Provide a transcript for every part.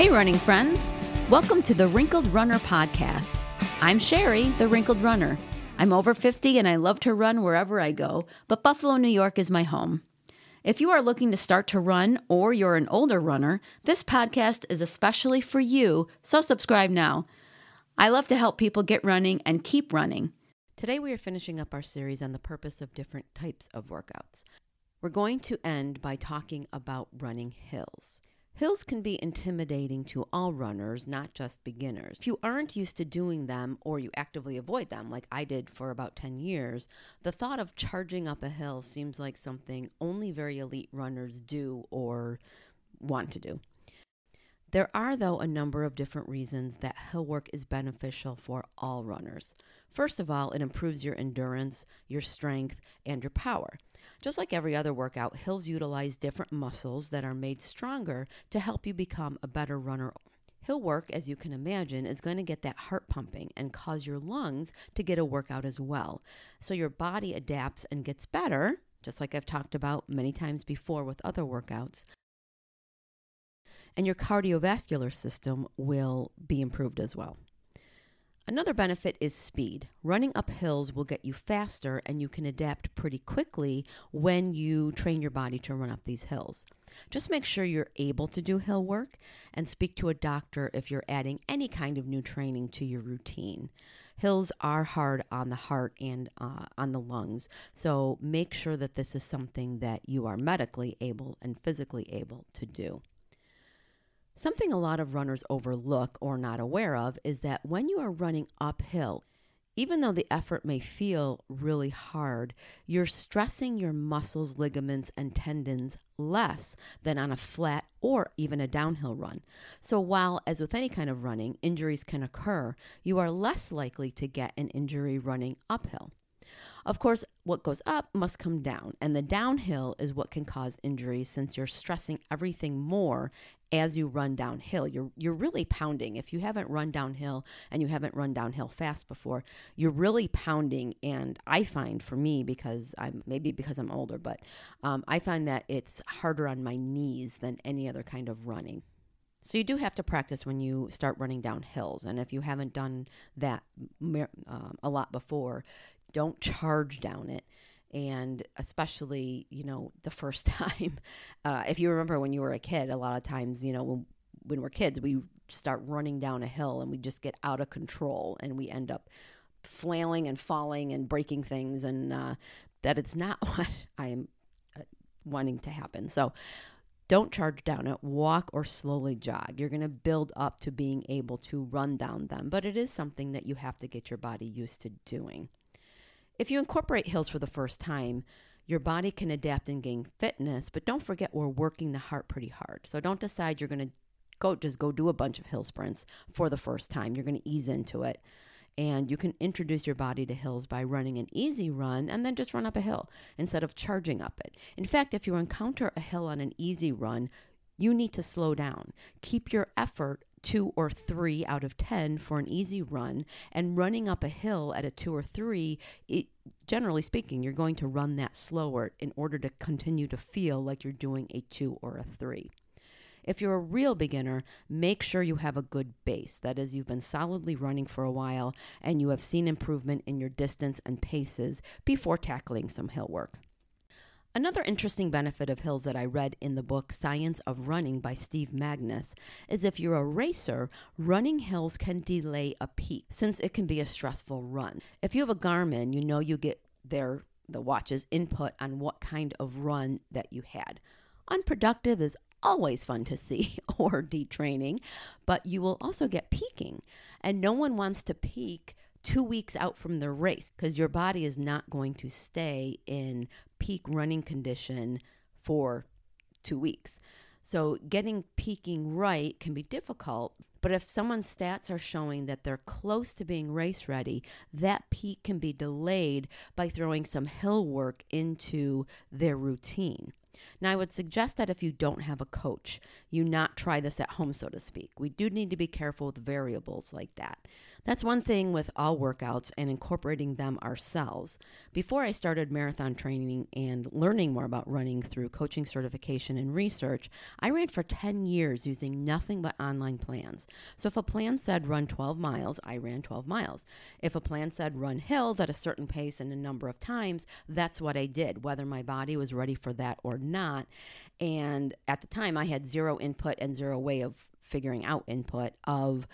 Hey, running friends. Welcome to the Wrinkled Runner podcast. I'm Sherry, the Wrinkled Runner. I'm over 50 and I love to run wherever I go, but Buffalo, New York is my home. If you are looking to start to run or you're an older runner, this podcast is especially for you, so subscribe now. I love to help people get running and keep running. Today we are finishing up our series on the purpose of different types of workouts. We're going to end by talking about running hills. Hills can be intimidating to all runners, not just beginners. If you aren't used to doing them or you actively avoid them, like I did for about 10 years, the thought of charging up a hill seems like something only very elite runners do or want to do. There are, though, a number of different reasons that hill work is beneficial for all runners. First of all, it improves your endurance, your strength, and your power. Just like every other workout, hills utilize different muscles that are made stronger to help you become a better runner. Hill work, as you can imagine, is going to get that heart pumping and cause your lungs to get a workout as well. So your body adapts and gets better, just like I've talked about many times before with other workouts. And your cardiovascular system will be improved as well. Another benefit is speed. Running up hills will get you faster, and you can adapt pretty quickly when you train your body to run up these hills. Just make sure you're able to do hill work and speak to a doctor if you're adding any kind of new training to your routine. Hills are hard on the heart and uh, on the lungs, so make sure that this is something that you are medically able and physically able to do. Something a lot of runners overlook or not aware of is that when you are running uphill, even though the effort may feel really hard, you're stressing your muscles, ligaments, and tendons less than on a flat or even a downhill run. So, while, as with any kind of running, injuries can occur, you are less likely to get an injury running uphill. Of course, what goes up must come down, and the downhill is what can cause injuries since you're stressing everything more as you run downhill. You're you're really pounding. If you haven't run downhill and you haven't run downhill fast before, you're really pounding. And I find for me because I'm maybe because I'm older, but um, I find that it's harder on my knees than any other kind of running. So you do have to practice when you start running down hills, and if you haven't done that um, a lot before, don't charge down it and especially you know the first time uh, if you remember when you were a kid a lot of times you know when, when we're kids we start running down a hill and we just get out of control and we end up flailing and falling and breaking things and uh, that it's not what i am uh, wanting to happen. So don't charge down it. Walk or slowly jog. You're going to build up to being able to run down them but it is something that you have to get your body used to doing if you incorporate hills for the first time, your body can adapt and gain fitness, but don't forget we're working the heart pretty hard. So don't decide you're going to go just go do a bunch of hill sprints for the first time. You're going to ease into it. And you can introduce your body to hills by running an easy run and then just run up a hill instead of charging up it. In fact, if you encounter a hill on an easy run, you need to slow down. Keep your effort two or three out of 10 for an easy run. And running up a hill at a two or three, it, generally speaking, you're going to run that slower in order to continue to feel like you're doing a two or a three. If you're a real beginner, make sure you have a good base. That is, you've been solidly running for a while and you have seen improvement in your distance and paces before tackling some hill work. Another interesting benefit of hills that I read in the book Science of Running by Steve Magness is if you're a racer, running hills can delay a peak since it can be a stressful run. If you have a Garmin, you know you get their the watch's input on what kind of run that you had. Unproductive is always fun to see or detraining, but you will also get peaking. And no one wants to peak two weeks out from the race because your body is not going to stay in peak running condition for two weeks. So, getting peaking right can be difficult, but if someone's stats are showing that they're close to being race ready, that peak can be delayed by throwing some hill work into their routine. Now, I would suggest that if you don't have a coach, you not try this at home, so to speak. We do need to be careful with variables like that. That's one thing with all workouts and incorporating them ourselves. Before I started marathon training and learning more about running through coaching certification and research, I ran for 10 years using nothing but online plans. So if a plan said run 12 miles, I ran 12 miles. If a plan said run hills at a certain pace and a number of times, that's what I did, whether my body was ready for that or not. And at the time, I had zero input and zero way of figuring out input of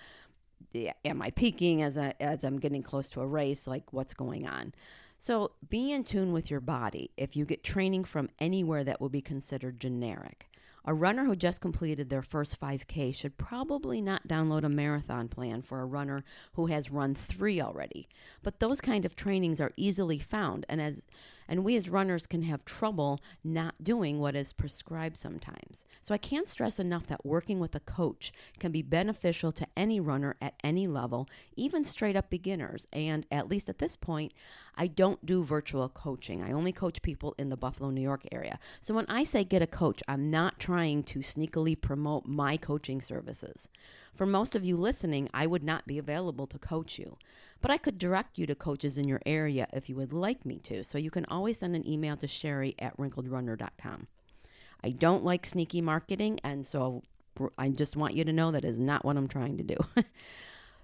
am I peaking as I, as I'm getting close to a race? Like what's going on? So be in tune with your body. If you get training from anywhere that will be considered generic, a runner who just completed their first 5K should probably not download a marathon plan for a runner who has run three already. But those kind of trainings are easily found, and as and we as runners can have trouble not doing what is prescribed sometimes. So I can't stress enough that working with a coach can be beneficial to any runner at any level, even straight up beginners. And at least at this point, I don't do virtual coaching. I only coach people in the Buffalo, New York area. So when I say get a coach, I'm not trying to sneakily promote my coaching services. For most of you listening, I would not be available to coach you, but I could direct you to coaches in your area if you would like me to. So you can always send an email to sherry at wrinkledrunner.com. I don't like sneaky marketing, and so I just want you to know that is not what I'm trying to do.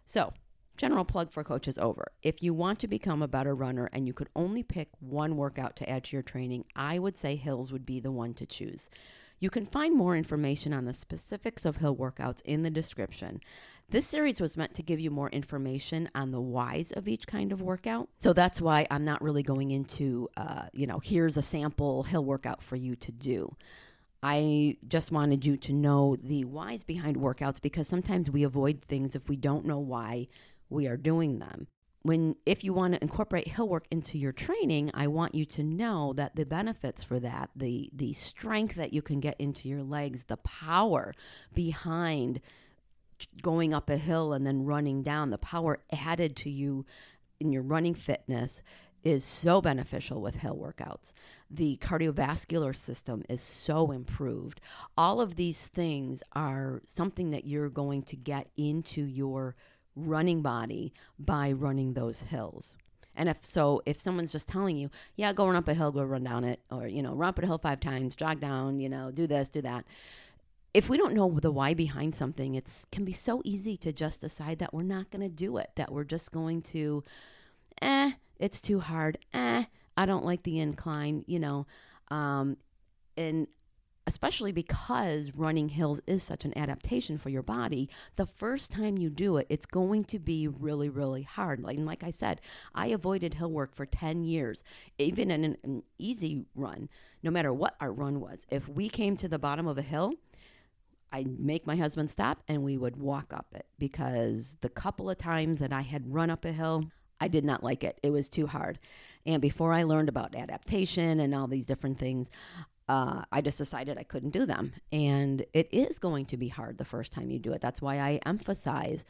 so, general plug for coaches over. If you want to become a better runner and you could only pick one workout to add to your training, I would say hills would be the one to choose. You can find more information on the specifics of hill workouts in the description. This series was meant to give you more information on the whys of each kind of workout. So that's why I'm not really going into, uh, you know, here's a sample hill workout for you to do. I just wanted you to know the whys behind workouts because sometimes we avoid things if we don't know why we are doing them. When if you want to incorporate hill work into your training, I want you to know that the benefits for that, the the strength that you can get into your legs, the power behind going up a hill and then running down, the power added to you in your running fitness is so beneficial with hill workouts. The cardiovascular system is so improved. All of these things are something that you're going to get into your running body by running those hills. And if so, if someone's just telling you, yeah, go run up a hill, go run down it, or, you know, run up a hill five times, jog down, you know, do this, do that. If we don't know the why behind something, it can be so easy to just decide that we're not going to do it, that we're just going to, eh, it's too hard, eh, I don't like the incline, you know. Um, and especially because running hills is such an adaptation for your body, the first time you do it, it's going to be really, really hard. Like, and like I said, I avoided hill work for 10 years, even in an, an easy run, no matter what our run was. If we came to the bottom of a hill, I'd make my husband stop and we would walk up it because the couple of times that I had run up a hill, I did not like it. It was too hard. And before I learned about adaptation and all these different things, uh, I just decided I couldn't do them. And it is going to be hard the first time you do it. That's why I emphasize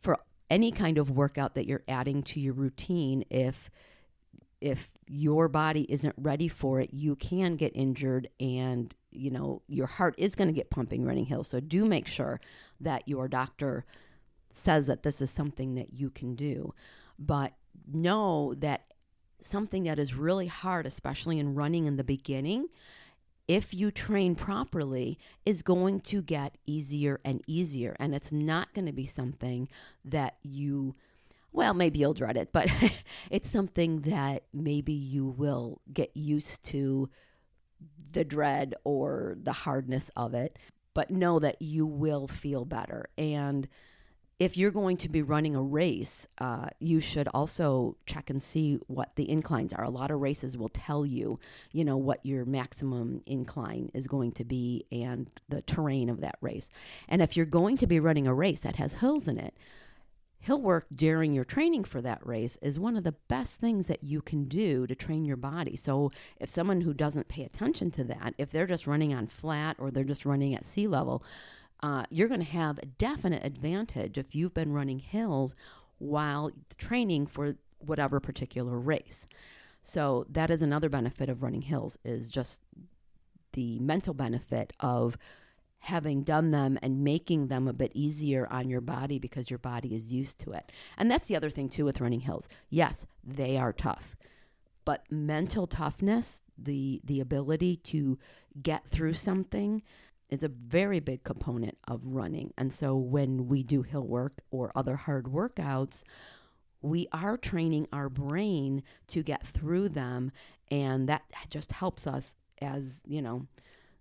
for any kind of workout that you're adding to your routine, if if your body isn't ready for it, you can get injured and you know your heart is going to get pumping running hills. So do make sure that your doctor says that this is something that you can do. But know that something that is really hard, especially in running in the beginning, if you train properly, is going to get easier and easier. And it's not going to be something that you, well, maybe you'll dread it, but it's something that maybe you will get used to the dread or the hardness of it. But know that you will feel better. And if you're going to be running a race, uh, you should also check and see what the inclines are. A lot of races will tell you, you know, what your maximum incline is going to be and the terrain of that race. And if you're going to be running a race that has hills in it, hill work during your training for that race is one of the best things that you can do to train your body. So, if someone who doesn't pay attention to that, if they're just running on flat or they're just running at sea level, uh, you're going to have a definite advantage if you've been running hills while training for whatever particular race. So that is another benefit of running hills is just the mental benefit of having done them and making them a bit easier on your body because your body is used to it. And that's the other thing too with running hills. Yes, they are tough. But mental toughness, the the ability to get through something is a very big component of running. And so when we do hill work or other hard workouts, we are training our brain to get through them and that just helps us as, you know,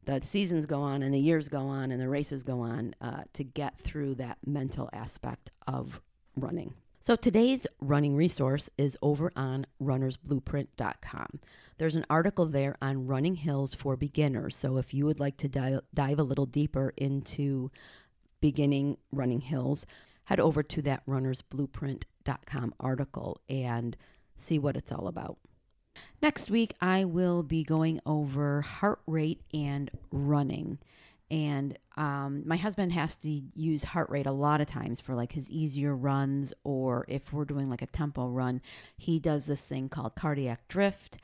the seasons go on and the years go on and the races go on uh, to get through that mental aspect of running. So today's running resource is over on runnersblueprint.com. There's an article there on running hills for beginners. So if you would like to dive, dive a little deeper into beginning running hills, head over to that runnersblueprint.com article and see what it's all about. Next week, I will be going over heart rate and running. And um, my husband has to use heart rate a lot of times for like his easier runs, or if we're doing like a tempo run, he does this thing called cardiac drift.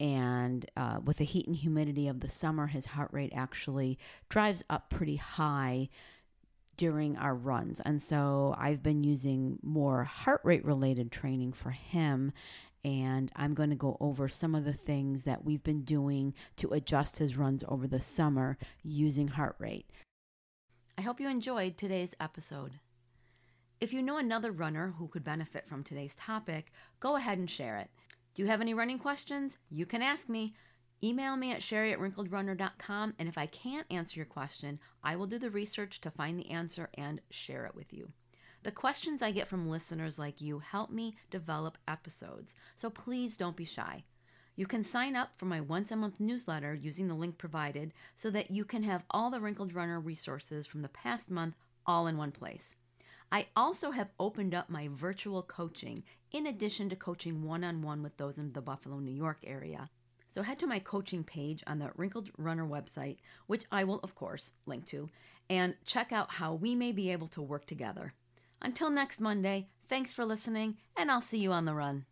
And uh, with the heat and humidity of the summer, his heart rate actually drives up pretty high during our runs. And so I've been using more heart rate related training for him and I'm going to go over some of the things that we've been doing to adjust his runs over the summer using heart rate. I hope you enjoyed today's episode. If you know another runner who could benefit from today's topic, go ahead and share it. Do you have any running questions? You can ask me. Email me at sherry at wrinkledrunner.com, and if I can't answer your question, I will do the research to find the answer and share it with you. The questions I get from listeners like you help me develop episodes, so please don't be shy. You can sign up for my once a month newsletter using the link provided so that you can have all the Wrinkled Runner resources from the past month all in one place. I also have opened up my virtual coaching in addition to coaching one on one with those in the Buffalo, New York area. So head to my coaching page on the Wrinkled Runner website, which I will, of course, link to, and check out how we may be able to work together. Until next Monday, thanks for listening, and I'll see you on the run.